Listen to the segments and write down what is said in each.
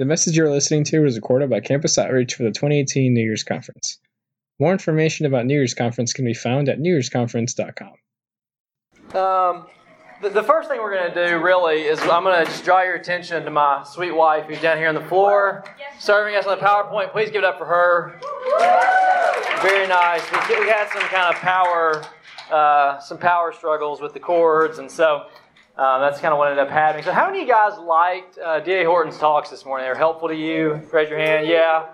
The message you're listening to was recorded by Campus Outreach for the 2018 New Year's Conference. More information about New Year's Conference can be found at newyearsconference.com. Um, the, the first thing we're going to do really is I'm going to just draw your attention to my sweet wife who's down here on the floor serving us on the PowerPoint. Please give it up for her. Very nice. We, we had some kind of power, uh, some power struggles with the cords, and so um, that's kind of what ended up happening. So, how many of you guys liked uh, D.A. Horton's talks this morning? They were helpful to you? Raise your hand. Yeah.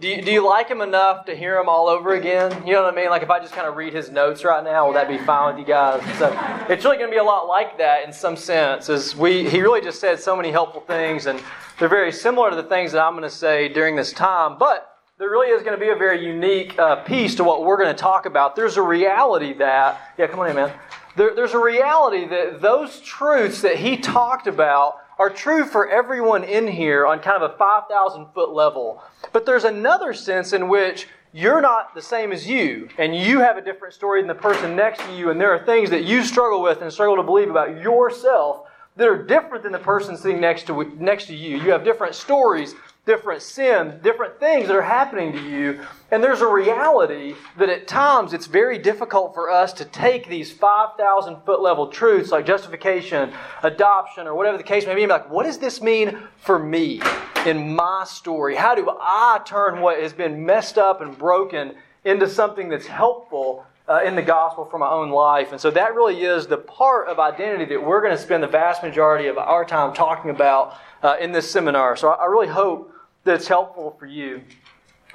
Do you, do you like him enough to hear him all over again? You know what I mean? Like if I just kind of read his notes right now, will that be fine with you guys? So it's really going to be a lot like that in some sense. As we, he really just said so many helpful things, and they're very similar to the things that I'm going to say during this time. But there really is going to be a very unique uh, piece to what we're going to talk about. There's a reality that, yeah, come on in, man. There, there's a reality that those truths that he talked about are true for everyone in here on kind of a 5,000 foot level. But there's another sense in which you're not the same as you, and you have a different story than the person next to you, and there are things that you struggle with and struggle to believe about yourself that are different than the person sitting next to, next to you. You have different stories different sins, different things that are happening to you. And there's a reality that at times it's very difficult for us to take these 5,000 foot level truths like justification, adoption, or whatever the case may be, and be like, what does this mean for me in my story? How do I turn what has been messed up and broken into something that's helpful uh, in the gospel for my own life. And so that really is the part of identity that we're going to spend the vast majority of our time talking about uh, in this seminar. So I, I really hope that it's helpful for you.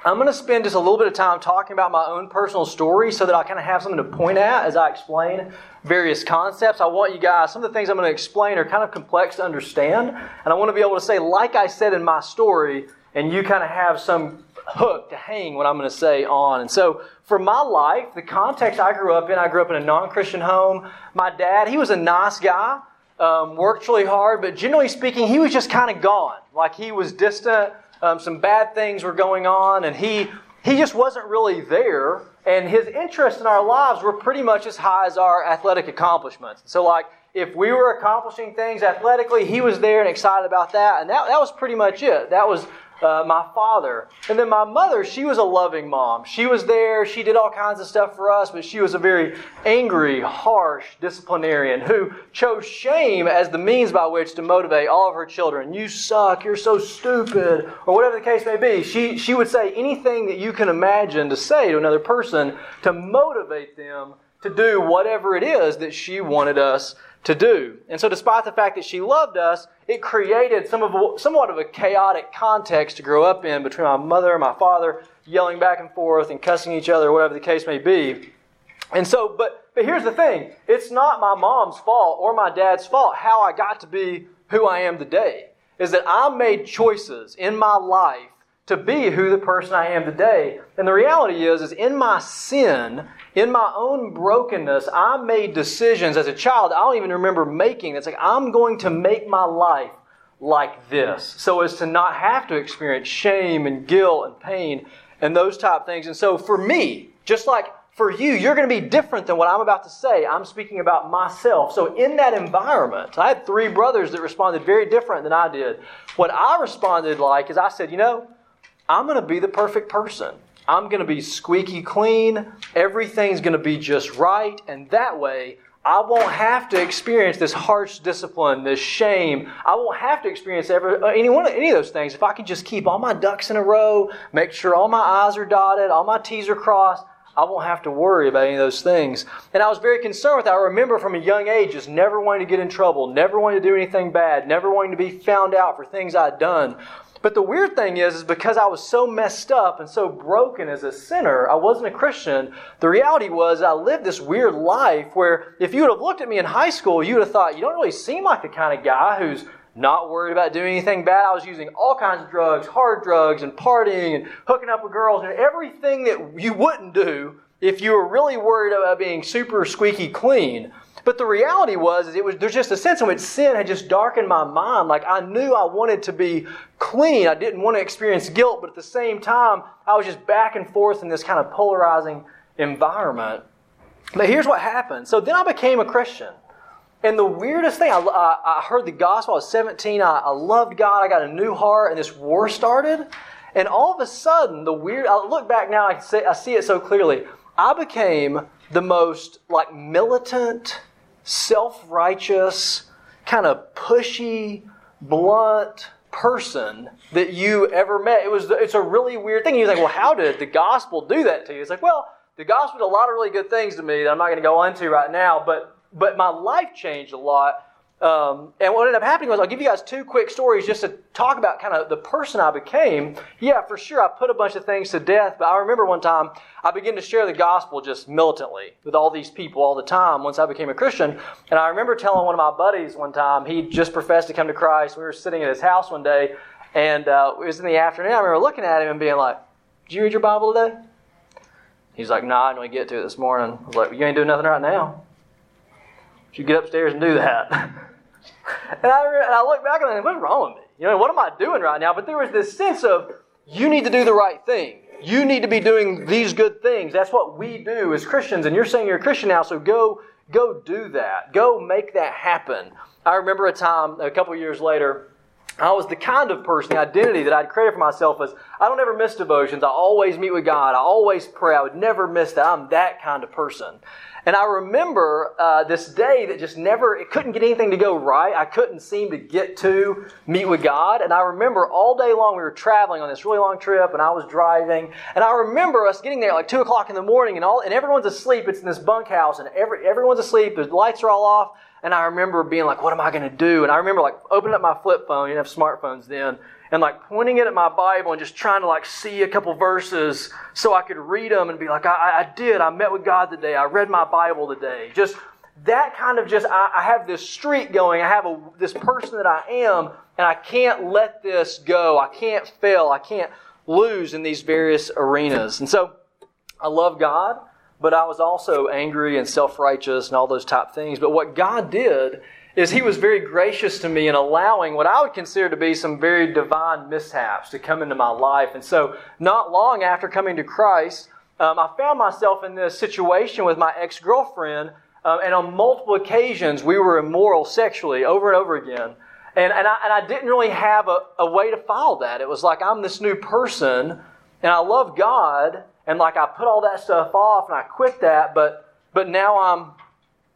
I'm going to spend just a little bit of time talking about my own personal story so that I kind of have something to point at as I explain various concepts. I want you guys, some of the things I'm going to explain are kind of complex to understand, and I want to be able to say, like I said in my story, and you kind of have some hook to hang what I'm going to say on. And so, for my life, the context I grew up in, I grew up in a non Christian home. My dad, he was a nice guy, um, worked really hard, but generally speaking, he was just kind of gone. Like he was distant um, some bad things were going on, and he, he just wasn't really there. And his interest in our lives were pretty much as high as our athletic accomplishments. So, like, if we were accomplishing things athletically, he was there and excited about that. And that, that was pretty much it. That was uh, my father. And then my mother, she was a loving mom. She was there, she did all kinds of stuff for us, but she was a very angry, harsh disciplinarian who chose shame as the means by which to motivate all of her children. You suck, you're so stupid, or whatever the case may be. She, she would say anything that you can imagine to say to another person to motivate them to do whatever it is that she wanted us to do. And so, despite the fact that she loved us, it created some of somewhat of a chaotic context to grow up in between my mother and my father yelling back and forth and cussing each other, whatever the case may be. And so, but but here's the thing: it's not my mom's fault or my dad's fault how I got to be who I am today. Is that I made choices in my life to be who the person I am today. And the reality is, is in my sin, in my own brokenness, I made decisions as a child I don't even remember making. It's like I'm going to make my life like this so as to not have to experience shame and guilt and pain and those type things. And so for me, just like for you, you're going to be different than what I'm about to say. I'm speaking about myself. So, in that environment, I had three brothers that responded very different than I did. What I responded like is I said, you know, I'm going to be the perfect person. I'm going to be squeaky clean. Everything's going to be just right. And that way, I won't have to experience this harsh discipline, this shame. I won't have to experience every, uh, any, one, of any of those things if I can just keep all my ducks in a row, make sure all my I's are dotted, all my T's are crossed. I won't have to worry about any of those things. And I was very concerned with that. I remember from a young age just never wanting to get in trouble, never wanting to do anything bad, never wanting to be found out for things I'd done. But the weird thing is, is because I was so messed up and so broken as a sinner, I wasn't a Christian. The reality was I lived this weird life where if you would have looked at me in high school, you would have thought, you don't really seem like the kind of guy who's not worried about doing anything bad. I was using all kinds of drugs, hard drugs, and partying and hooking up with girls and everything that you wouldn't do if you were really worried about being super squeaky clean. But the reality was, it was there's just a sense in which sin had just darkened my mind. Like I knew I wanted to be clean. I didn't want to experience guilt, but at the same time, I was just back and forth in this kind of polarizing environment. But here's what happened. So then I became a Christian. And the weirdest thing, I, I, I heard the gospel. I was 17. I, I loved God. I got a new heart, and this war started. And all of a sudden, the weird. I look back now. I see, I see it so clearly. I became the most like militant, self-righteous, kind of pushy, blunt person that you ever met. It was. It's a really weird thing. You think, well, how did the gospel do that to you? It's like, well, the gospel did a lot of really good things to me that I'm not going to go into right now. But but my life changed a lot. Um, and what ended up happening was, I'll give you guys two quick stories just to talk about kind of the person I became. Yeah, for sure, I put a bunch of things to death, but I remember one time I began to share the gospel just militantly with all these people all the time once I became a Christian. And I remember telling one of my buddies one time, he just professed to come to Christ. We were sitting at his house one day, and uh, it was in the afternoon. I remember looking at him and being like, Did you read your Bible today? He's like, Nah, I didn't get to it this morning. I was like, You ain't doing nothing right now. You get upstairs and do that. and, I, and I look back and I think, what's wrong with me? You know, what am I doing right now? But there was this sense of, you need to do the right thing. You need to be doing these good things. That's what we do as Christians. And you're saying you're a Christian now, so go, go do that. Go make that happen. I remember a time, a couple years later, I was the kind of person, the identity that I'd created for myself was I don't ever miss devotions. I always meet with God. I always pray. I would never miss that. I'm that kind of person. And I remember uh, this day that just never, it couldn't get anything to go right. I couldn't seem to get to meet with God. And I remember all day long we were traveling on this really long trip and I was driving. And I remember us getting there at like 2 o'clock in the morning and, all, and everyone's asleep. It's in this bunkhouse and every, everyone's asleep. The lights are all off. And I remember being like, what am I going to do? And I remember like opening up my flip phone. You didn't have smartphones then and like pointing it at my Bible and just trying to like see a couple verses so I could read them and be like, I, I did. I met with God today. I read my Bible today. Just that kind of just, I, I have this streak going. I have a, this person that I am, and I can't let this go. I can't fail. I can't lose in these various arenas. And so I love God, but I was also angry and self righteous and all those type things. But what God did is he was very gracious to me in allowing what I would consider to be some very divine mishaps to come into my life. And so, not long after coming to Christ, um, I found myself in this situation with my ex girlfriend, um, and on multiple occasions we were immoral sexually over and over again. And, and, I, and I didn't really have a, a way to file that. It was like I'm this new person, and I love God, and like I put all that stuff off and I quit that, but, but now I'm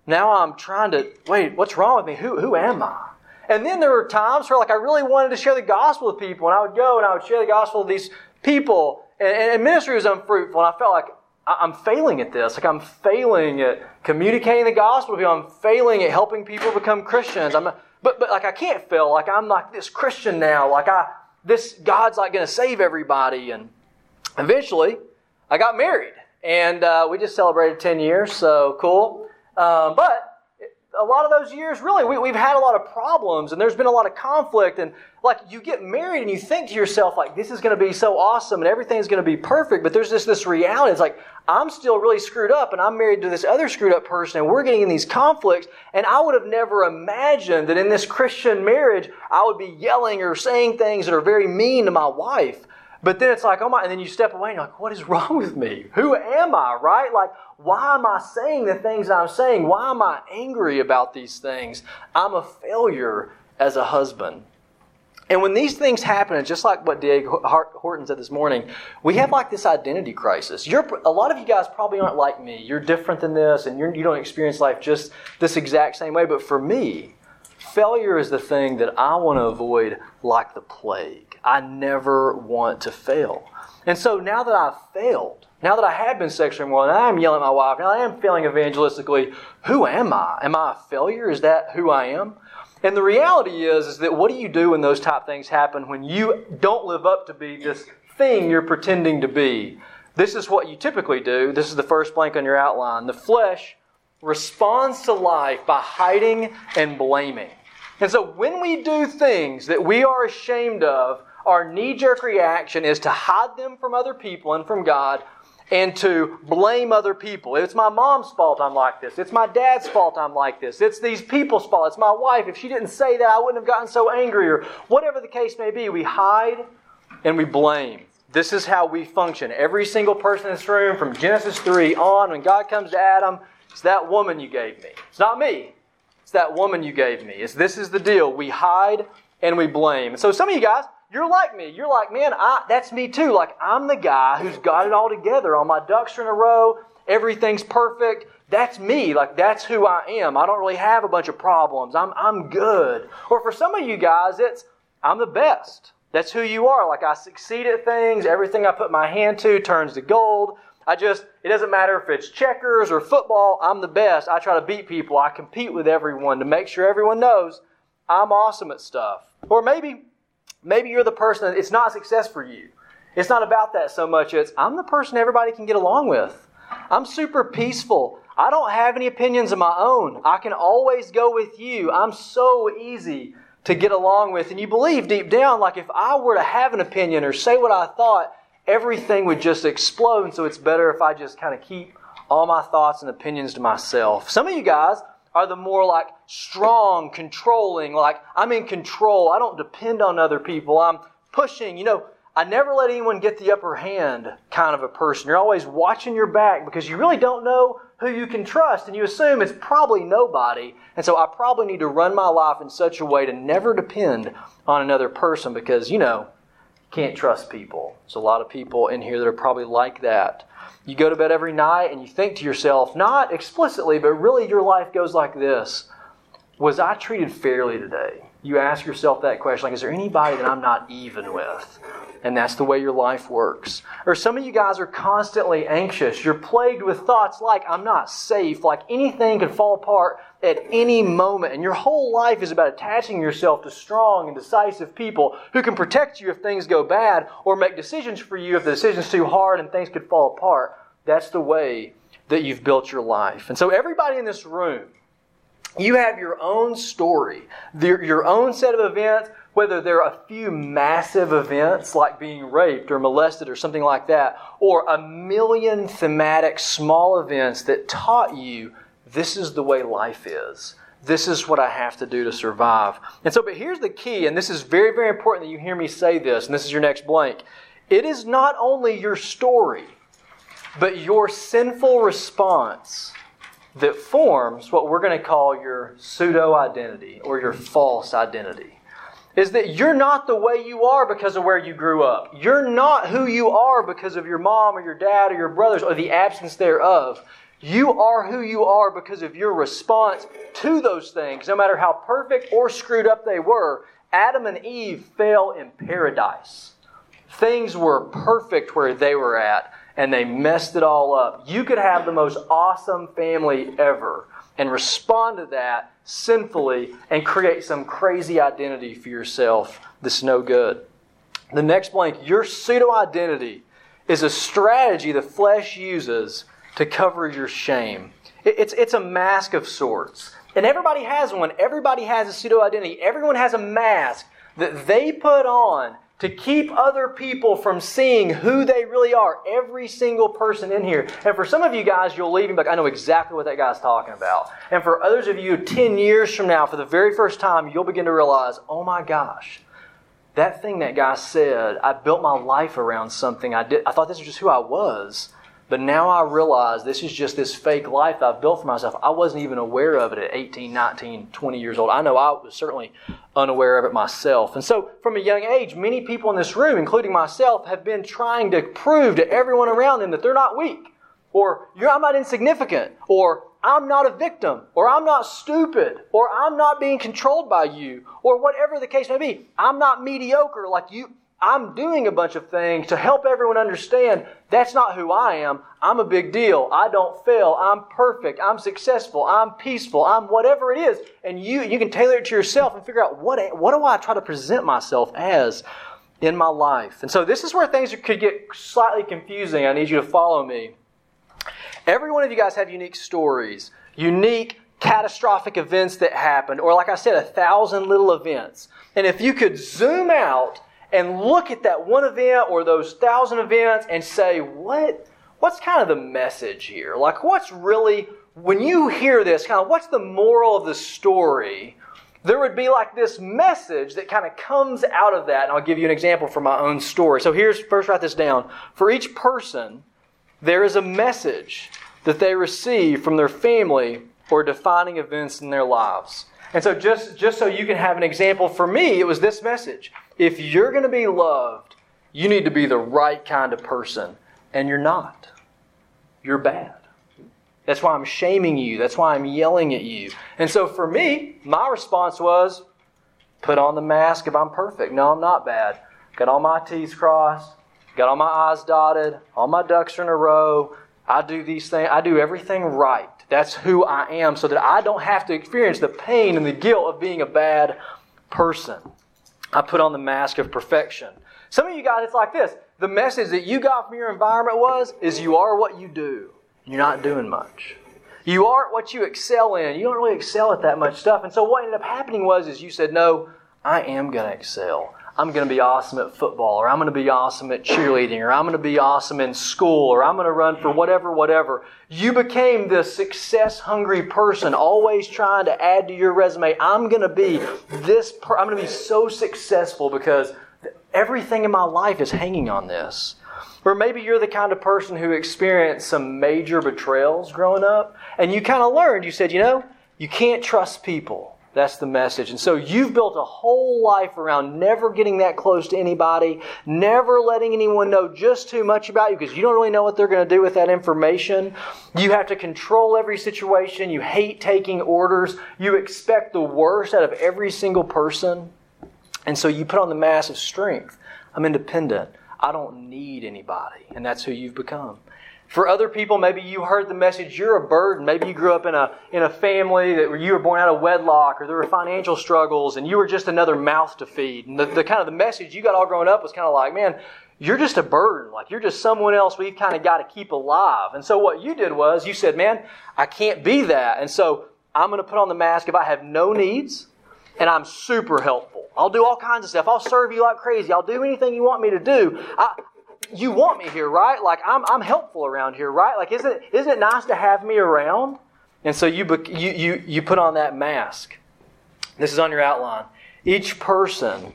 now I'm trying to, wait, what's wrong with me? Who, who am I? And then there were times where like I really wanted to share the gospel with people, and I would go and I would share the gospel with these people, and, and ministry was unfruitful, and I felt like I'm failing at this. Like I'm failing at communicating the gospel to people. I'm failing at helping people become Christians. I'm, but but like I can't fail. Like I'm like this Christian now. Like I this God's like going to save everybody. And eventually, I got married, and uh, we just celebrated ten years. So cool. Um, but a lot of those years, really, we, have had a lot of problems and there's been a lot of conflict. And like you get married and you think to yourself, like, this is going to be so awesome and everything's going to be perfect. But there's just this reality. It's like, I'm still really screwed up and I'm married to this other screwed up person and we're getting in these conflicts. And I would have never imagined that in this Christian marriage, I would be yelling or saying things that are very mean to my wife. But then it's like, oh my, and then you step away and you're like, what is wrong with me? Who am I, right? Like, why am I saying the things I'm saying? Why am I angry about these things? I'm a failure as a husband. And when these things happen, and just like what D.A. Horton said this morning, we have like this identity crisis. You're, a lot of you guys probably aren't like me. You're different than this, and you're, you do not experience life just this exact same way. But for me, failure is the thing that I want to avoid like the plague. I never want to fail. And so now that I've failed, now that I have been sexually immoral, and I am yelling at my wife, now I am failing evangelistically, who am I? Am I a failure? Is that who I am? And the reality is, is that what do you do when those type things happen when you don't live up to be this thing you're pretending to be? This is what you typically do. This is the first blank on your outline. The flesh responds to life by hiding and blaming. And so when we do things that we are ashamed of, our knee jerk reaction is to hide them from other people and from God and to blame other people. It's my mom's fault I'm like this. It's my dad's fault I'm like this. It's these people's fault. It's my wife. If she didn't say that, I wouldn't have gotten so angry or whatever the case may be. We hide and we blame. This is how we function. Every single person in this room from Genesis 3 on, when God comes to Adam, it's that woman you gave me. It's not me It's that woman you gave me. It's this is the deal. We hide and we blame. So some of you guys, you're like me. You're like, man, I, that's me too. Like I'm the guy who's got it all together. All my ducks are in a row. Everything's perfect. That's me. Like that's who I am. I don't really have a bunch of problems. I'm I'm good. Or for some of you guys, it's I'm the best. That's who you are. Like I succeed at things. Everything I put my hand to turns to gold. I just, it doesn't matter if it's checkers or football, I'm the best. I try to beat people. I compete with everyone to make sure everyone knows I'm awesome at stuff. Or maybe, maybe you're the person it's not success for you. It's not about that so much. It's I'm the person everybody can get along with. I'm super peaceful. I don't have any opinions of my own. I can always go with you. I'm so easy to get along with. And you believe deep down, like if I were to have an opinion or say what I thought, everything would just explode. And so it's better if I just kind of keep all my thoughts and opinions to myself. Some of you guys are the more like strong, controlling, like I'm in control. I don't depend on other people. I'm pushing, you know, I never let anyone get the upper hand kind of a person. You're always watching your back because you really don't know who you can trust and you assume it's probably nobody. And so I probably need to run my life in such a way to never depend on another person because, you know, can't trust people. There's a lot of people in here that are probably like that. You go to bed every night and you think to yourself, not explicitly, but really your life goes like this Was I treated fairly today? You ask yourself that question like, is there anybody that I'm not even with? And that's the way your life works. Or some of you guys are constantly anxious. You're plagued with thoughts like, I'm not safe, like anything could fall apart at any moment. And your whole life is about attaching yourself to strong and decisive people who can protect you if things go bad or make decisions for you if the decision's too hard and things could fall apart. That's the way that you've built your life. And so, everybody in this room, you have your own story, your own set of events whether there are a few massive events like being raped or molested or something like that, or a million thematic small events that taught you this is the way life is. This is what I have to do to survive. And so, but here's the key, and this is very, very important that you hear me say this, and this is your next blank. It is not only your story, but your sinful response that forms what we're going to call your pseudo identity or your false identity is that you're not the way you are because of where you grew up. You're not who you are because of your mom or your dad or your brothers or the absence thereof. You are who you are because of your response to those things, no matter how perfect or screwed up they were. Adam and Eve fell in paradise. Things were perfect where they were at, and they messed it all up. You could have the most awesome family ever and respond to that sinfully and create some crazy identity for yourself that's no good. The next blank, your pseudo identity is a strategy the flesh uses to cover your shame. It's, it's a mask of sorts. And everybody has one. Everybody has a pseudo identity. Everyone has a mask that they put on to keep other people from seeing who they really are. Every single person in here. And for some of you guys, you'll leave and be like, I know exactly what that guy's talking about. And for others of you, 10 years from now, for the very first time, you'll begin to realize, oh my gosh, that thing that guy said, I built my life around something. I did. I thought this was just who I was. But now I realize this is just this fake life I've built for myself. I wasn't even aware of it at 18, 19, 20 years old. I know I was certainly unaware of it myself. And so, from a young age, many people in this room, including myself, have been trying to prove to everyone around them that they're not weak, or I'm not insignificant, or I'm not a victim, or I'm not stupid, or I'm not being controlled by you, or whatever the case may be. I'm not mediocre like you. I'm doing a bunch of things to help everyone understand that's not who I am. I'm a big deal. I don't fail. I'm perfect. I'm successful. I'm peaceful. I'm whatever it is. And you, you can tailor it to yourself and figure out what, what do I try to present myself as in my life. And so this is where things could get slightly confusing. I need you to follow me. Every one of you guys have unique stories, unique catastrophic events that happened, or like I said, a thousand little events. And if you could zoom out and look at that one event or those thousand events and say, what, what's kind of the message here? Like, what's really, when you hear this, kind of what's the moral of the story? There would be like this message that kind of comes out of that. And I'll give you an example from my own story. So here's, first write this down. For each person, there is a message that they receive from their family or defining events in their lives. And so, just, just so you can have an example, for me, it was this message. If you're going to be loved, you need to be the right kind of person, and you're not. You're bad. That's why I'm shaming you. That's why I'm yelling at you. And so, for me, my response was put on the mask if I'm perfect. No, I'm not bad. Got all my T's crossed, got all my I's dotted, all my ducks are in a row. I do these things, I do everything right. That's who I am so that I don't have to experience the pain and the guilt of being a bad person. I put on the mask of perfection. Some of you guys, it's like this. The message that you got from your environment was, is you are what you do. You're not doing much. You aren't what you excel in. You don't really excel at that much stuff. And so what ended up happening was, is you said, no, I am going to excel. I'm going to be awesome at football, or I'm going to be awesome at cheerleading, or I'm going to be awesome in school, or I'm going to run for whatever, whatever. You became this success hungry person, always trying to add to your resume. I'm going to be this, per- I'm going to be so successful because everything in my life is hanging on this. Or maybe you're the kind of person who experienced some major betrayals growing up, and you kind of learned, you said, you know, you can't trust people. That's the message. And so you've built a whole life around never getting that close to anybody, never letting anyone know just too much about you because you don't really know what they're going to do with that information. You have to control every situation. You hate taking orders. You expect the worst out of every single person. And so you put on the mask of strength. I'm independent. I don't need anybody. And that's who you've become. For other people, maybe you heard the message, you're a burden. Maybe you grew up in a, in a family that you were born out of wedlock or there were financial struggles and you were just another mouth to feed. And the, the kind of the message you got all growing up was kind of like, man, you're just a burden. Like you're just someone else we've kind of got to keep alive. And so what you did was you said, man, I can't be that. And so I'm going to put on the mask if I have no needs and I'm super helpful. I'll do all kinds of stuff. I'll serve you like crazy. I'll do anything you want me to do. I, you want me here, right? Like I'm, I'm helpful around here, right? Like isn't it, isn't it nice to have me around? And so you, you, you, you put on that mask. This is on your outline. Each person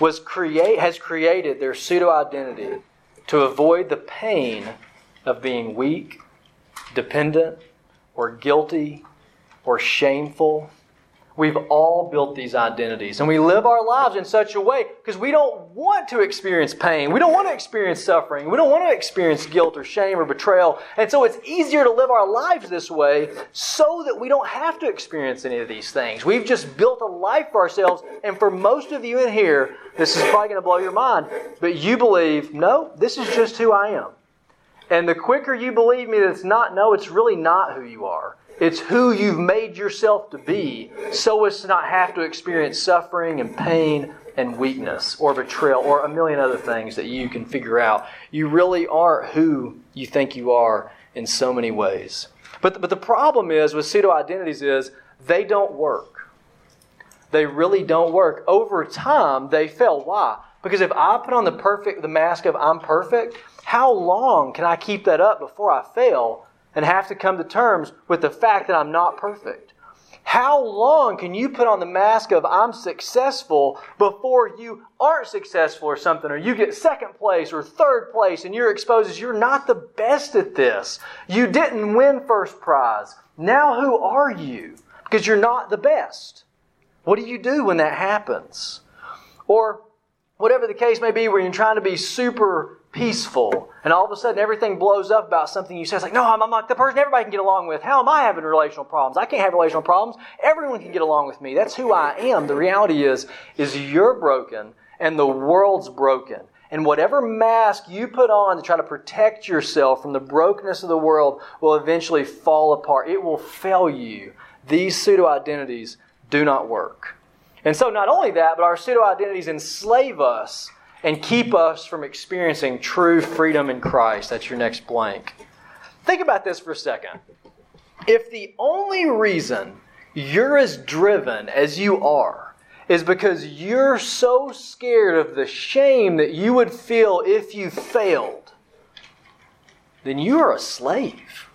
was create, has created their pseudo identity to avoid the pain of being weak, dependent, or guilty, or shameful, We've all built these identities and we live our lives in such a way because we don't want to experience pain. We don't want to experience suffering. We don't want to experience guilt or shame or betrayal. And so it's easier to live our lives this way so that we don't have to experience any of these things. We've just built a life for ourselves. And for most of you in here, this is probably going to blow your mind, but you believe, no, this is just who I am. And the quicker you believe me that it's not, no, it's really not who you are. It's who you've made yourself to be so as to not have to experience suffering and pain and weakness or betrayal or a million other things that you can figure out. You really aren't who you think you are in so many ways. But, but the problem is with pseudo identities is they don't work. They really don't work. Over time, they fail. Why? Because if I put on the perfect the mask of I'm perfect, how long can I keep that up before I fail and have to come to terms with the fact that I'm not perfect. How long can you put on the mask of I'm successful before you aren't successful or something, or you get second place or third place and you're exposed as you're not the best at this? You didn't win first prize. Now who are you? Because you're not the best. What do you do when that happens? Or whatever the case may be, where you're trying to be super peaceful, and all of a sudden everything blows up about something you say. It's like, no, I'm, I'm like the person everybody can get along with. How am I having relational problems? I can't have relational problems. Everyone can get along with me. That's who I am. The reality is, is you're broken and the world's broken. And whatever mask you put on to try to protect yourself from the brokenness of the world will eventually fall apart. It will fail you. These pseudo identities do not work. And so, not only that, but our pseudo identities enslave us and keep us from experiencing true freedom in Christ. That's your next blank. Think about this for a second. If the only reason you're as driven as you are is because you're so scared of the shame that you would feel if you failed, then you are a slave.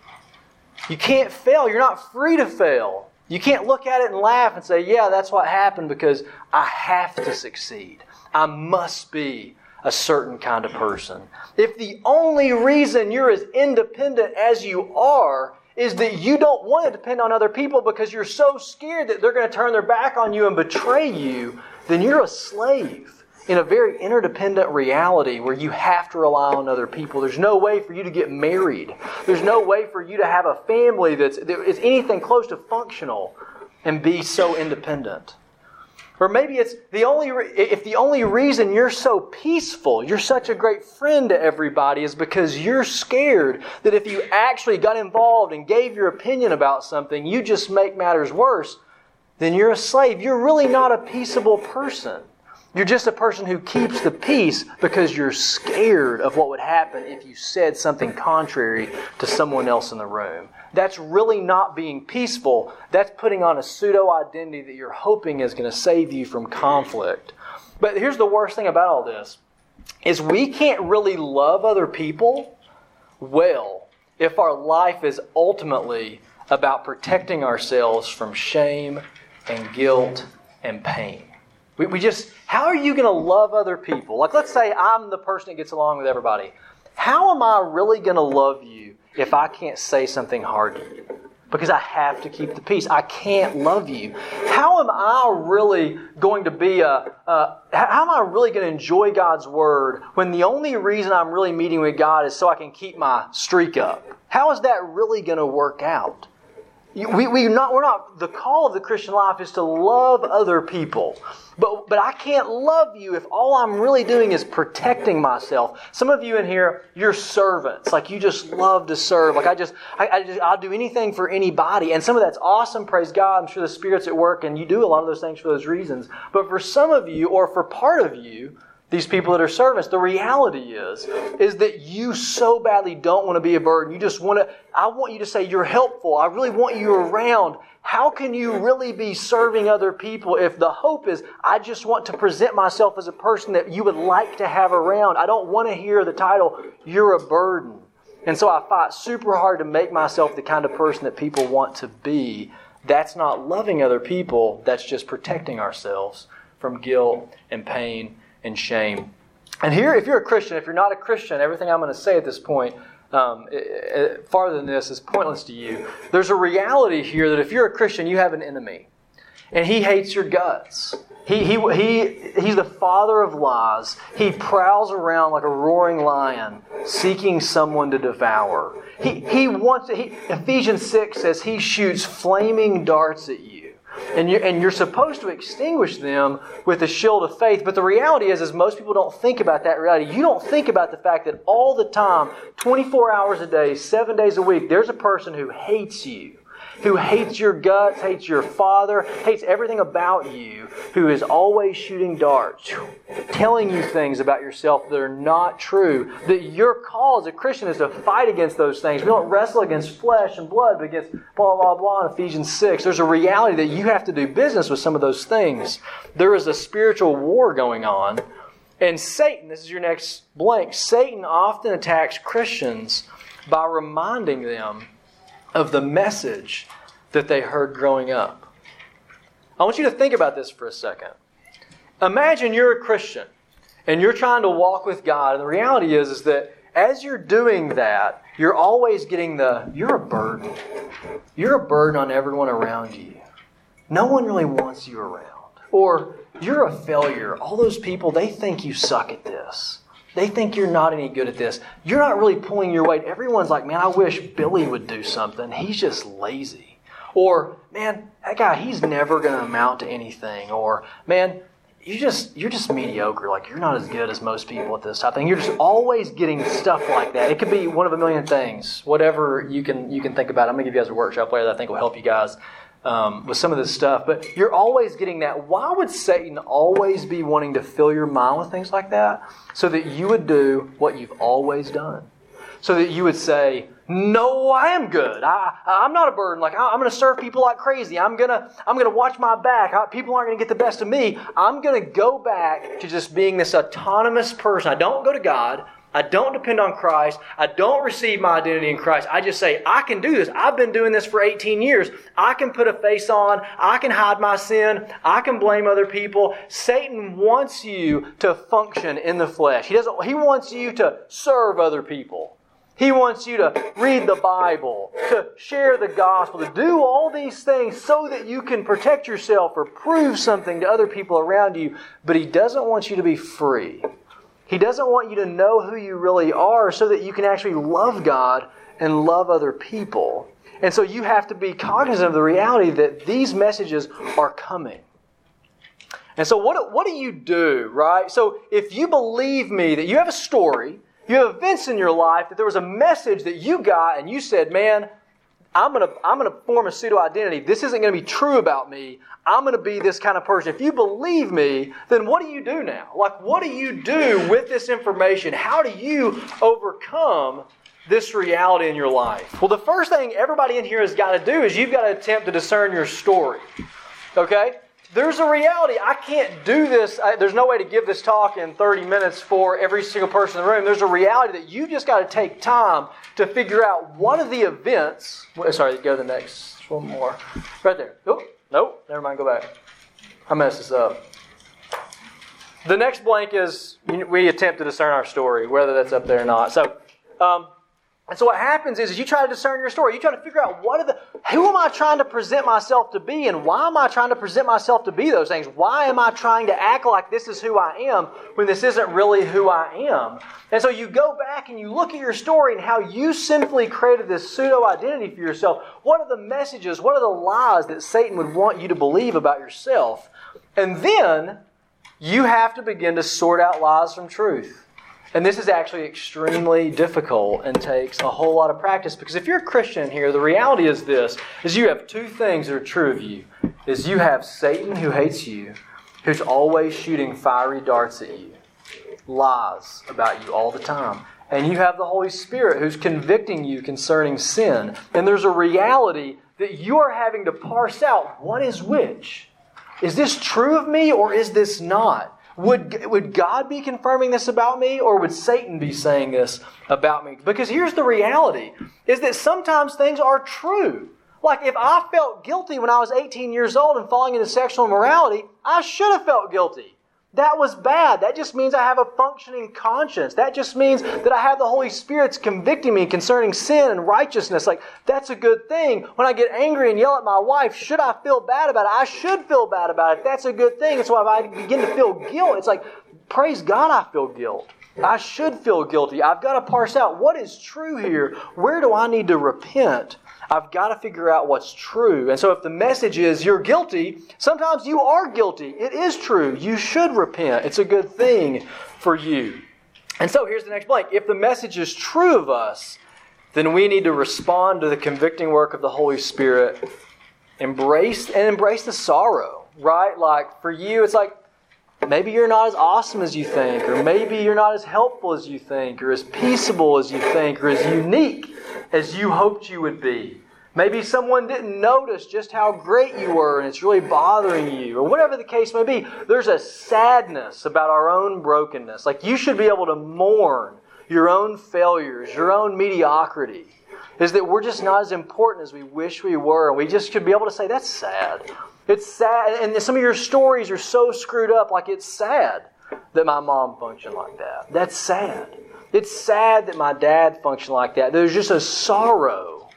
You can't fail. You're not free to fail. You can't look at it and laugh and say, yeah, that's what happened because I have to succeed. I must be a certain kind of person. If the only reason you're as independent as you are is that you don't want to depend on other people because you're so scared that they're going to turn their back on you and betray you, then you're a slave in a very interdependent reality where you have to rely on other people. There's no way for you to get married. There's no way for you to have a family that's that is anything close to functional and be so independent. Or maybe it's the only re- if the only reason you're so peaceful, you're such a great friend to everybody is because you're scared that if you actually got involved and gave your opinion about something, you just make matters worse, then you're a slave. You're really not a peaceable person. You're just a person who keeps the peace because you're scared of what would happen if you said something contrary to someone else in the room. That's really not being peaceful. That's putting on a pseudo identity that you're hoping is going to save you from conflict. But here's the worst thing about all this is we can't really love other people well if our life is ultimately about protecting ourselves from shame and guilt and pain. We, we just, how are you going to love other people? Like, let's say I'm the person that gets along with everybody. How am I really going to love you if I can't say something hard to you? Because I have to keep the peace. I can't love you. How am I really going to be a, uh, how am I really going to enjoy God's Word when the only reason I'm really meeting with God is so I can keep my streak up? How is that really going to work out? We, we not, we're not, the call of the Christian life is to love other people. But, but I can't love you if all I'm really doing is protecting myself. Some of you in here, you're servants. Like you just love to serve. Like I just, I, I just, I'll do anything for anybody. And some of that's awesome. Praise God. I'm sure the Spirit's at work and you do a lot of those things for those reasons. But for some of you, or for part of you, these people that are servants. The reality is, is that you so badly don't want to be a burden. You just want to, I want you to say you're helpful. I really want you around. How can you really be serving other people if the hope is, I just want to present myself as a person that you would like to have around? I don't want to hear the title, you're a burden. And so I fight super hard to make myself the kind of person that people want to be. That's not loving other people, that's just protecting ourselves from guilt and pain and shame. And here, if you're a Christian, if you're not a Christian, everything I'm going to say at this point, um, it, it, farther than this, is pointless to you. There's a reality here that if you're a Christian, you have an enemy. And he hates your guts. He, he, he, he's the father of lies. He prowls around like a roaring lion, seeking someone to devour. He, he wants, he, Ephesians 6 says he shoots flaming darts at you. And you're, and you're supposed to extinguish them with the shield of faith. But the reality is, is most people don't think about that reality. You don't think about the fact that all the time, 24 hours a day, seven days a week, there's a person who hates you who hates your guts, hates your father, hates everything about you, who is always shooting darts, telling you things about yourself that are not true. That your call as a Christian is to fight against those things. We don't wrestle against flesh and blood, but against blah, blah, blah in Ephesians 6. There's a reality that you have to do business with some of those things. There is a spiritual war going on. And Satan, this is your next blank, Satan often attacks Christians by reminding them of the message that they heard growing up. I want you to think about this for a second. Imagine you're a Christian and you're trying to walk with God, and the reality is, is that as you're doing that, you're always getting the, you're a burden. You're a burden on everyone around you. No one really wants you around. Or you're a failure. All those people, they think you suck at this. They think you're not any good at this. You're not really pulling your weight. Everyone's like, man, I wish Billy would do something. He's just lazy. Or, man, that guy, he's never going to amount to anything. Or, man, you just you're just mediocre. Like you're not as good as most people at this type of thing. You're just always getting stuff like that. It could be one of a million things. Whatever you can you can think about. I'm gonna give you guys a workshop later that I think will help you guys um, with some of this stuff. But you're always getting that. Why would Satan always be wanting to fill your mind with things like that? So that you would do what you've always done. So that you would say, no, I am good. I, I'm not a burden. Like I, am going to serve people like crazy. I'm to I'm to watch my back. I, people aren't going to get the best of me. I'm going to go back to just being this autonomous person. I don't go to God. I don't depend on Christ. I don't receive my identity in Christ. I just say, I can do this. I've been doing this for 18 years. I can put a face on. I can hide my sin. I can blame other people. Satan wants you to function in the flesh. He doesn't, he wants you to serve other people. He wants you to read the Bible, to share the gospel, to do all these things so that you can protect yourself or prove something to other people around you. But He doesn't want you to be free. He doesn't want you to know who you really are so that you can actually love God and love other people. And so you have to be cognizant of the reality that these messages are coming. And so, what, what do you do, right? So, if you believe me that you have a story, you have events in your life, that there was a message that you got and you said, man, I'm to I'm to form a pseudo identity. This isn't to be true about me. I'm to be this kind of person. If you believe me, then what do you do now? Like, what do you do with this information? How do you overcome this reality in your life? Well, the first thing everybody in here has got to do is you've got to attempt to discern your story. Okay? There's a reality. I can't do this. I, there's no way to give this talk in 30 minutes for every single person in the room. There's a reality that you just got to take time to figure out one of the events. Sorry, go to the next one more. Right there. Oh, nope. Never mind. Go back. I messed this up. The next blank is we attempt to discern our story, whether that's up there or not. So, um, and so what happens is, is you try to discern your story. You try to figure out what are the who am I trying to present myself to be and why am I trying to present myself to be those things? Why am I trying to act like this is who I am when this isn't really who I am? And so you go back and you look at your story and how you sinfully created this pseudo identity for yourself. What are the messages, what are the lies that Satan would want you to believe about yourself? And then you have to begin to sort out lies from truth. And this is actually extremely difficult and takes a whole lot of practice because if you're a Christian here, the reality is this is you have two things that are true of you. Is you have Satan who hates you, who's always shooting fiery darts at you, lies about you all the time. And you have the Holy Spirit who's convicting you concerning sin. And there's a reality that you are having to parse out what is which. Is this true of me or is this not? Would, would God be confirming this about me or would Satan be saying this about me? Because here's the reality is that sometimes things are true. Like if I felt guilty when I was 18 years old and falling into sexual immorality, I should have felt guilty. That was bad. That just means I have a functioning conscience. That just means that I have the Holy Spirit's convicting me concerning sin and righteousness. Like, that's a good thing. When I get angry and yell at my wife, should I feel bad about it? I should feel bad about it. That's a good thing. So if I begin to feel guilt, it's like, praise God, I feel guilt. I should feel guilty. I've got to parse out what is true here. Where do I need to repent? I've got to figure out what's true. And so if the message is you're guilty, sometimes you are guilty. It is true. You should repent. It's a good thing for you. And so here's the next blank. If the message is true of us, then we need to respond to the convicting work of the Holy Spirit. Embrace and embrace the sorrow, right? Like for you, it's like maybe you're not as awesome as you think, or maybe you're not as helpful as you think, or as peaceable as you think, or as unique as you hoped you would be. Maybe someone didn't notice just how great you were and it's really bothering you, or whatever the case may be. There's a sadness about our own brokenness. Like you should be able to mourn your own failures, your own mediocrity. Is that we're just not as important as we wish we were, and we just should be able to say, That's sad. It's sad. And some of your stories are so screwed up, like it's sad that my mom functioned like that. That's sad. It's sad that my dad functioned like that. There's just a sorrow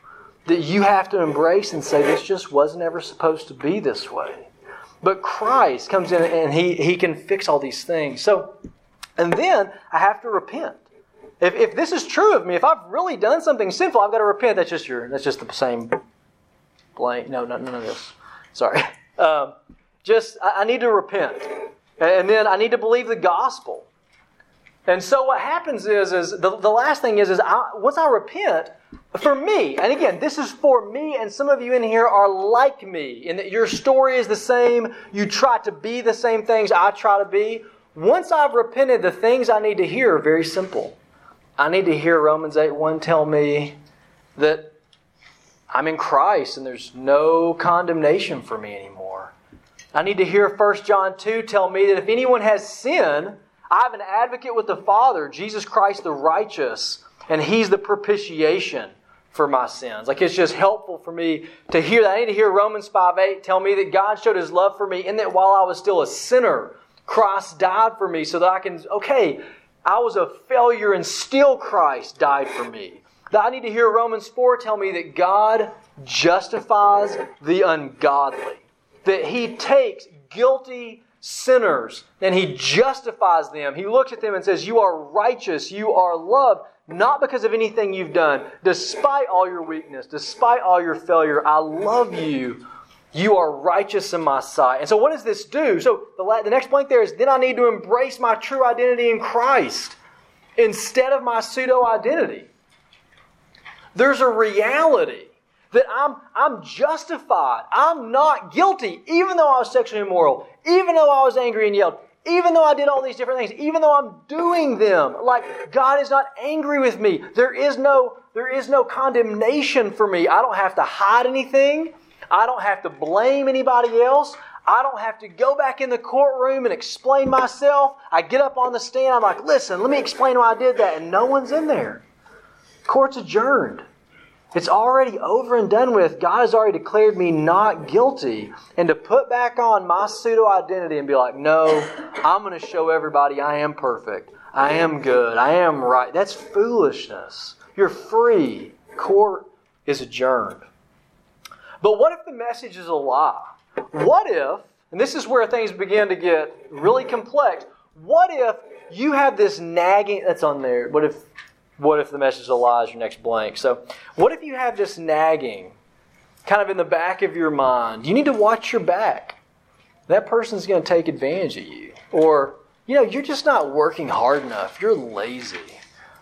that you have to embrace and say, this just wasn't ever supposed to be this way. But Christ comes in and he, he can fix all these things. So, and then I have to repent. If, if this is true of me, if I've really done something sinful, I've got to repent. That's just your, that's just the same blank. No, no, none of this. Sorry. Um, just, I, I need to repent. And then I need to believe the gospel. And so what happens is, is the, the last thing is, is I, once I repent, for me, and again, this is for me, and some of you in here are like me, in that your story is the same, you try to be the same things I try to be. Once I've repented, the things I need to hear are very simple. I need to hear Romans 8 1 tell me that I'm in Christ and there's no condemnation for me anymore. I need to hear 1 John 2 tell me that if anyone has sin, I have an advocate with the Father, Jesus Christ the righteous, and He's the propitiation for my sins. Like it's just helpful for me to hear that. I need to hear Romans 5 8 tell me that God showed His love for me in that while I was still a sinner, Christ died for me so that I can, okay, I was a failure and still Christ died for me. I need to hear Romans 4 tell me that God justifies the ungodly. That He takes guilty sinners and He justifies them. He looks at them and says, You are righteous, you are loved, not because of anything you've done, despite all your weakness, despite all your failure. I love you. You are righteous in my sight. And so, what does this do? So, the, the next blank there is then I need to embrace my true identity in Christ instead of my pseudo identity. There's a reality that I'm, I'm justified. I'm not guilty, even though I was sexually immoral, even though I was angry and yelled, even though I did all these different things, even though I'm doing them. Like, God is not angry with me. There is no, there is no condemnation for me. I don't have to hide anything. I don't have to blame anybody else. I don't have to go back in the courtroom and explain myself. I get up on the stand. I'm like, listen, let me explain why I did that. And no one's in there. Court's adjourned. It's already over and done with. God has already declared me not guilty. And to put back on my pseudo identity and be like, no, I'm going to show everybody I am perfect. I am good. I am right. That's foolishness. You're free. Court is adjourned. But what if the message is a lie? What if, and this is where things begin to get really complex, what if you have this nagging, that's on there, what if what if the message is a lie is your next blank? So, what if you have this nagging kind of in the back of your mind? You need to watch your back. That person's going to take advantage of you. Or, you know, you're just not working hard enough. You're lazy.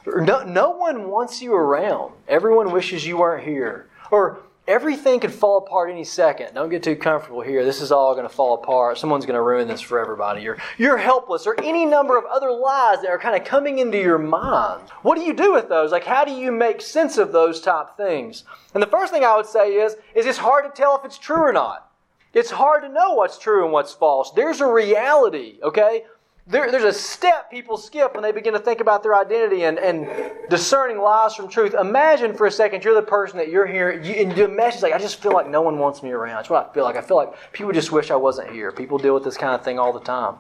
No, no one wants you around. Everyone wishes you weren't here. Or, Everything could fall apart any second. Don't get too comfortable here. This is all going to fall apart. Someone's going to ruin this for everybody. You're, you're helpless, or any number of other lies that are kind of coming into your mind. What do you do with those? Like, how do you make sense of those type things? And the first thing I would say is, is it's hard to tell if it's true or not. It's hard to know what's true and what's false. There's a reality, okay? There, there's a step people skip when they begin to think about their identity and, and discerning lies from truth. Imagine for a second you're the person that you're here, you, and the message is like, I just feel like no one wants me around. That's what I feel like. I feel like people just wish I wasn't here. People deal with this kind of thing all the time.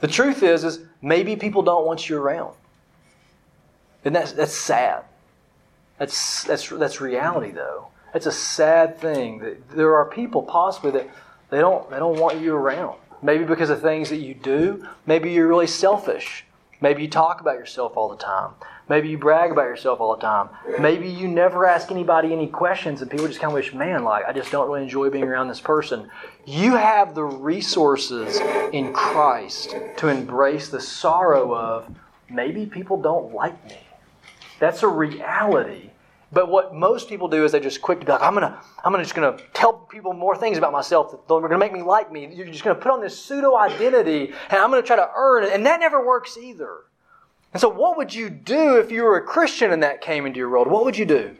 The truth is, is maybe people don't want you around. And that's, that's sad. That's, that's, that's reality, though. That's a sad thing that there are people possibly that they don't, they don't want you around. Maybe because of things that you do. Maybe you're really selfish. Maybe you talk about yourself all the time. Maybe you brag about yourself all the time. Maybe you never ask anybody any questions and people just kind of wish, man, like, I just don't really enjoy being around this person. You have the resources in Christ to embrace the sorrow of maybe people don't like me. That's a reality but what most people do is they just quick to be like, I'm gonna, I'm gonna just gonna tell people more things about myself that they're gonna make me like me. You're just gonna put on this pseudo identity, and I'm gonna try to earn it, and that never works either. And so, what would you do if you were a Christian and that came into your world? What would you do?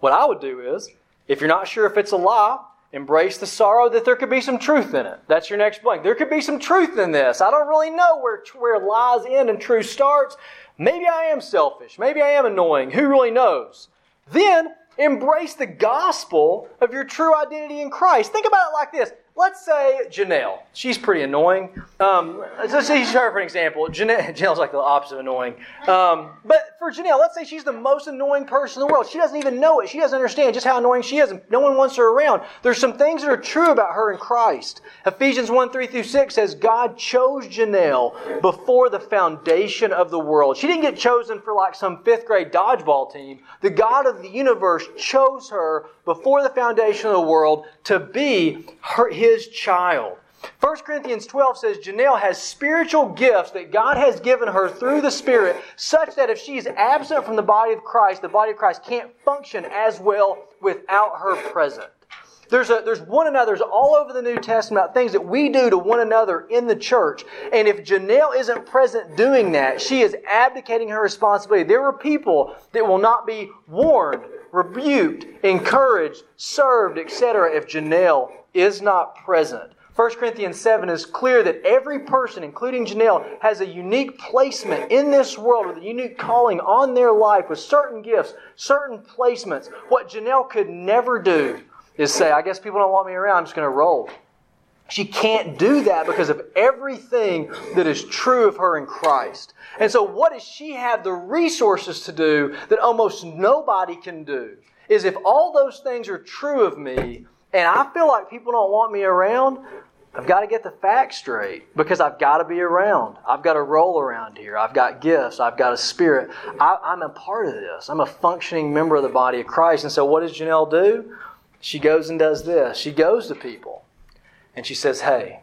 What I would do is, if you're not sure if it's a lie, embrace the sorrow that there could be some truth in it. That's your next blank. There could be some truth in this. I don't really know where, where lies end and truth starts, Maybe I am selfish. Maybe I am annoying. Who really knows? Then embrace the gospel of your true identity in Christ. Think about it like this let's say Janelle. She's pretty annoying. Um, let's say her for an example. Janelle, Janelle's like the opposite of annoying. Um, but for Janelle, let's say she's the most annoying person in the world. She doesn't even know it. She doesn't understand just how annoying she is, no one wants her around. There's some things that are true about her in Christ. Ephesians 1 3 through 6 says, God chose Janelle before the foundation of the world. She didn't get chosen for like some fifth grade dodgeball team. The God of the universe chose her before the foundation of the world to be her, his child. 1 Corinthians 12 says Janelle has spiritual gifts that God has given her through the Spirit, such that if she is absent from the body of Christ, the body of Christ can't function as well without her present. There's, a, there's one another's all over the New Testament things that we do to one another in the church. And if Janelle isn't present doing that, she is abdicating her responsibility. There are people that will not be warned, rebuked, encouraged, served, etc. if Janelle is not present. 1 Corinthians 7 is clear that every person, including Janelle, has a unique placement in this world with a unique calling on their life with certain gifts, certain placements. What Janelle could never do is say, I guess people don't want me around, I'm just going to roll. She can't do that because of everything that is true of her in Christ. And so, what does she have the resources to do that almost nobody can do? Is if all those things are true of me, and I feel like people don't want me around, I've got to get the facts straight because I've got to be around. I've got to roll around here. I've got gifts. I've got a spirit. I, am a part of this. I'm a functioning member of the body of Christ. And so, what does Janelle do? She goes and does this. She goes to people and she says, Hey,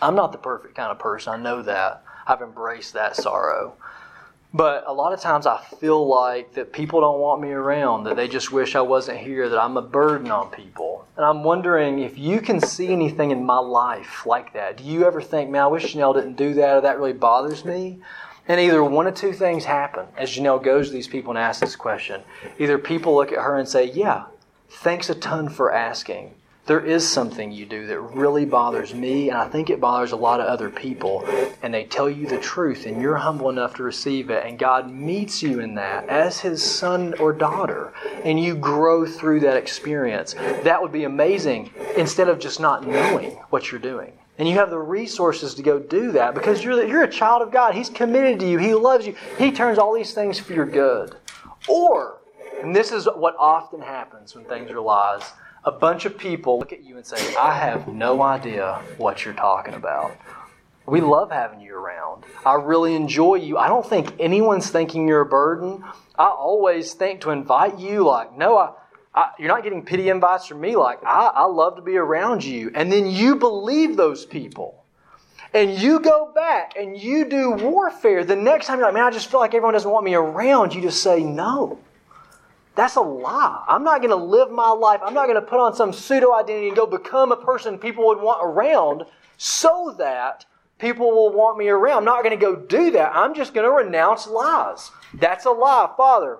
I'm not the perfect kind of person. I know that. I've embraced that sorrow. But a lot of times I feel like that people don't want me around, that they just wish I wasn't here, that I'm a burden on people. And I'm wondering if you can see anything in my life like that. Do you ever think, man, I wish Janelle didn't do that or that really bothers me? And either one of two things happen as Janelle goes to these people and asks this question. Either people look at her and say, yeah, thanks a ton for asking there is something you do that really bothers me, and I think it bothers a lot of other people. And they tell you the truth, and you're humble enough to receive it, and God meets you in that as His son or daughter, and you grow through that experience. That would be amazing instead of just not knowing what you're doing. And you have the resources to go do that because you're, you're a child of God. He's committed to you, He loves you, He turns all these things for your good. Or, and this is what often happens when things are lies a bunch of people look at you and say, I have no idea what you're talking about. We love having you around. I really enjoy you. I don't think anyone's thinking you're a burden. I always think to invite you, like, no, I, I, you're not getting pity invites from me. Like, I, I love to be around you. And then you believe those people. And you go back and you do warfare. The next time you're like, man, I just feel like everyone doesn't want me around. You just say, no. That's a lie. I'm not going to live my life. I'm not going to put on some pseudo identity and go become a person people would want around so that people will want me around. I'm not going to go do that. I'm just going to renounce lies. That's a lie, Father.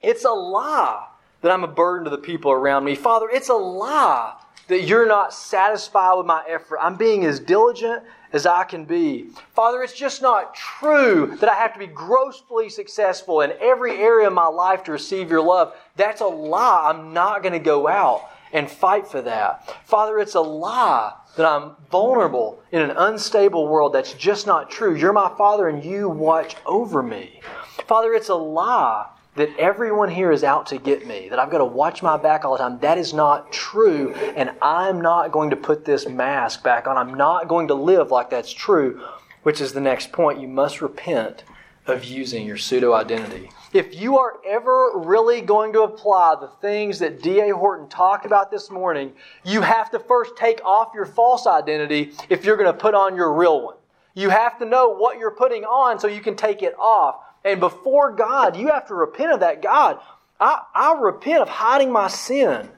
It's a lie that I'm a burden to the people around me. Father, it's a lie that you're not satisfied with my effort. I'm being as diligent as I can be. Father, it's just not true that I have to be grossly successful in every area of my life to receive your love. That's a lie. I'm not going to go out and fight for that. Father, it's a lie that I'm vulnerable in an unstable world. That's just not true. You're my Father and you watch over me. Father, it's a lie that everyone here is out to get me, that I've got to watch my back all the time. That is not true. And I'm not going to put this mask back on. I'm not going to live like that's true, which is the next point. You must repent of using your pseudo identity. If you are ever really going to apply the things that D.A. Horton talked about this morning, you have to first take off your false identity if you're going to put on your real one. You have to know what you're putting on so you can take it off. And before God, you have to repent of that. God, I, I repent of hiding my sin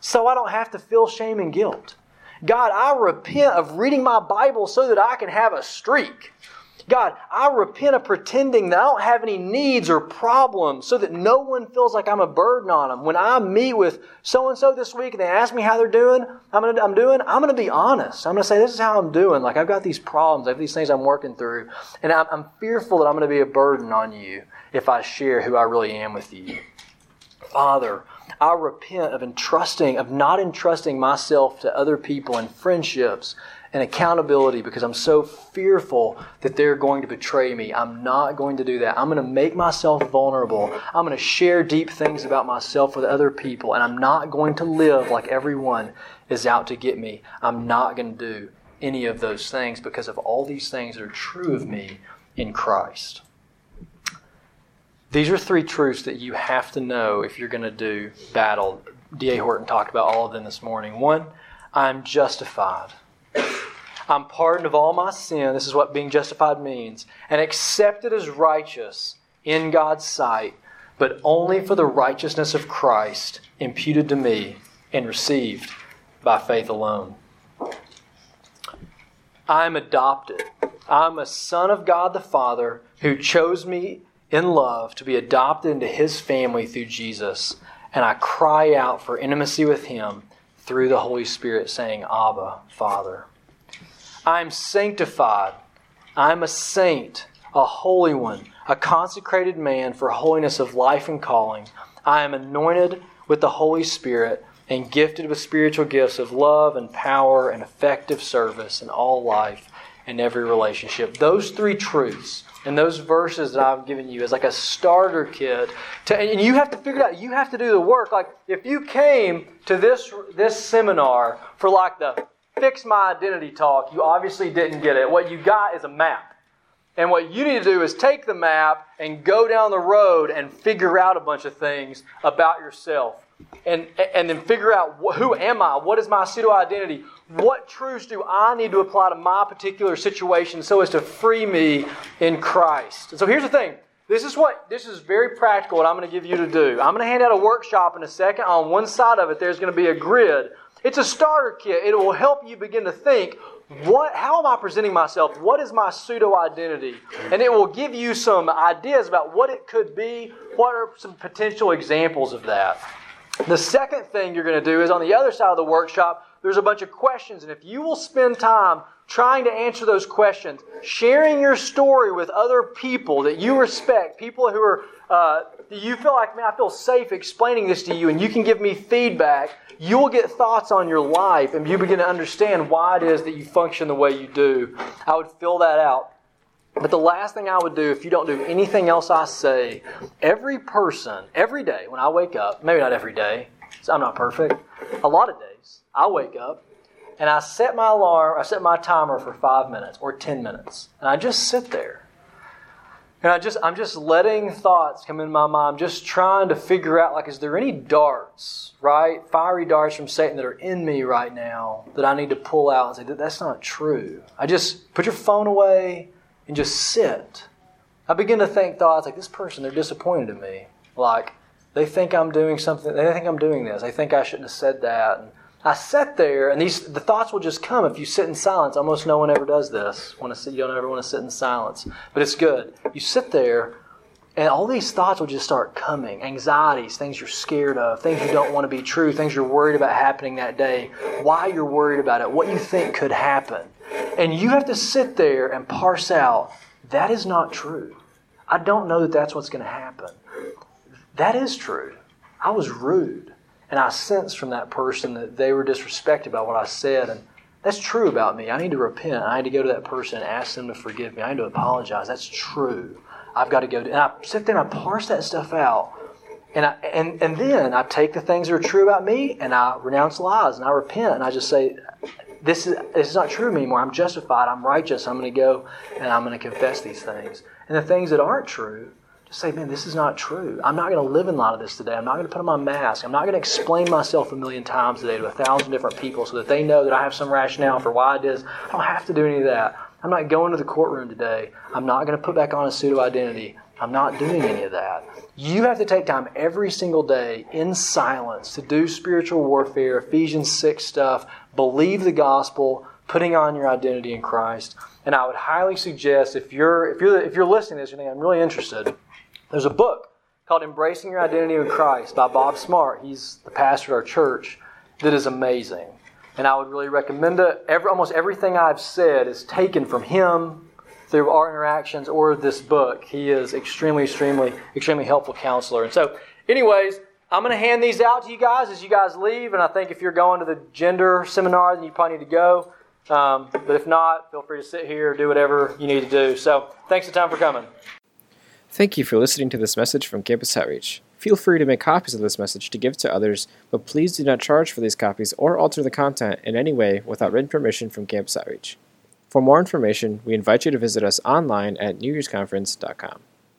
so I don't have to feel shame and guilt. God, I repent of reading my Bible so that I can have a streak. God, I repent of pretending that I don't have any needs or problems so that no one feels like I'm a burden on them. When I meet with so and so this week and they ask me how they're doing, I'm, gonna, I'm doing, I'm going to be honest. I'm going to say, this is how I'm doing. Like, I've got these problems, I have these things I'm working through. And I'm, I'm fearful that I'm going to be a burden on you if I share who I really am with you. Father, I repent of entrusting, of not entrusting myself to other people and friendships and accountability because I'm so fearful that they're going to betray me. I'm not going to do that. I'm going to make myself vulnerable. I'm going to share deep things about myself with other people, and I'm not going to live like everyone is out to get me. I'm not going to do any of those things because of all these things that are true of me in Christ. These are three truths that you have to know if you're going to do battle. D.A. Horton talked about all of them this morning. One, I'm justified. I'm pardoned of all my sin. This is what being justified means. And accepted as righteous in God's sight, but only for the righteousness of Christ imputed to me and received by faith alone. I'm adopted. I'm a son of God the Father who chose me in love to be adopted into his family through Jesus. And I cry out for intimacy with him through the Holy Spirit, saying, Abba, Father. I'm sanctified. I'm a saint, a holy one, a consecrated man for holiness of life and calling. I am anointed with the Holy Spirit and gifted with spiritual gifts of love and power and effective service in all life and every relationship. Those three truths and those verses that I've given you is like a starter kit. To, and you have to figure it out. You have to do the work. Like if you came to this this seminar for like the fix my identity talk, you obviously didn't get it. What you got is a map. And what you need to do is take the map and go down the road and figure out a bunch of things about yourself. And, and then figure out who am I? What is my pseudo identity? What truths do I need to apply to my particular situation so as to free me in Christ? And so here's the thing. This is what this is very practical what I'm going to give you to do. I'm going to hand out a workshop in a second. On one side of it, there's going to be a grid. It's a starter kit. It will help you begin to think what how am I presenting myself? What is my pseudo identity? And it will give you some ideas about what it could be. What are some potential examples of that? The second thing you're going to do is on the other side of the workshop, there's a bunch of questions. And if you will spend time trying to answer those questions, sharing your story with other people that you respect, people who are, uh, you feel like, man, I feel safe explaining this to you, and you can give me feedback, you will get thoughts on your life, and you begin to understand why it is that you function the way you do. I would fill that out. But the last thing I would do, if you don't do anything else I say, every person, every day when I wake up, maybe not every day, I'm not perfect, a lot of days, I wake up and I set my alarm, I set my timer for five minutes or 10 minutes. And I just sit there. And I just, I'm just letting thoughts come in my mind, just trying to figure out, like, is there any darts, right? Fiery darts from Satan that are in me right now that I need to pull out and say, that's not true. I just put your phone away and just sit. I begin to think thoughts like, this person, they're disappointed in me. Like, they think I'm doing something, they think I'm doing this. They think I shouldn't have said that. And I sat there, and these the thoughts will just come if you sit in silence. Almost no one ever does this. Want to sit, you don't ever want to sit in silence, but it's good. You sit there, and all these thoughts will just start coming. Anxieties, things you're scared of, things you don't want to be true, things you're worried about happening that day, why you're worried about it, what you think could happen, and you have to sit there and parse out. That is not true. I don't know that that's what's going to happen. That is true. I was rude. And I sensed from that person that they were disrespected by what I said. And that's true about me. I need to repent. I need to go to that person and ask them to forgive me. I need to apologize. That's true. I've got to go. To, and I sit there and I parse that stuff out. And, I, and, and then I take the things that are true about me and I renounce lies and I repent and I just say, this is, this is not true anymore. I'm justified. I'm righteous. I'm going to go and I'm going to confess these things. And the things that aren't true, just say, man, this is not true. I'm not going to live in light of this today. I'm not going to put on my mask. I'm not going to explain myself a million times today to a thousand different people so that they know that I have some rationale for why I it is. I don't have to do any of that. I'm not going to the courtroom today. I'm not going to put back on a pseudo identity. I'm not doing any of that. You have to take time every single day in silence to do spiritual warfare, Ephesians 6 stuff, believe the gospel, putting on your identity in Christ. And I would highly suggest if you're if you're if you're listening to this, you think I'm really interested. There's a book called Embracing Your Identity in Christ by Bob Smart. He's the pastor of our church. That is amazing. And I would really recommend it. Every, almost everything I've said is taken from him through our interactions or this book. He is extremely, extremely, extremely helpful counselor. And so, anyways, I'm going to hand these out to you guys as you guys leave. And I think if you're going to the gender seminar, then you probably need to go. Um, but if not, feel free to sit here, do whatever you need to do. So, thanks a ton for coming. Thank you for listening to this message from Campus Outreach. Feel free to make copies of this message to give to others, but please do not charge for these copies or alter the content in any way without written permission from Campus Outreach. For more information, we invite you to visit us online at newyearsconference.com.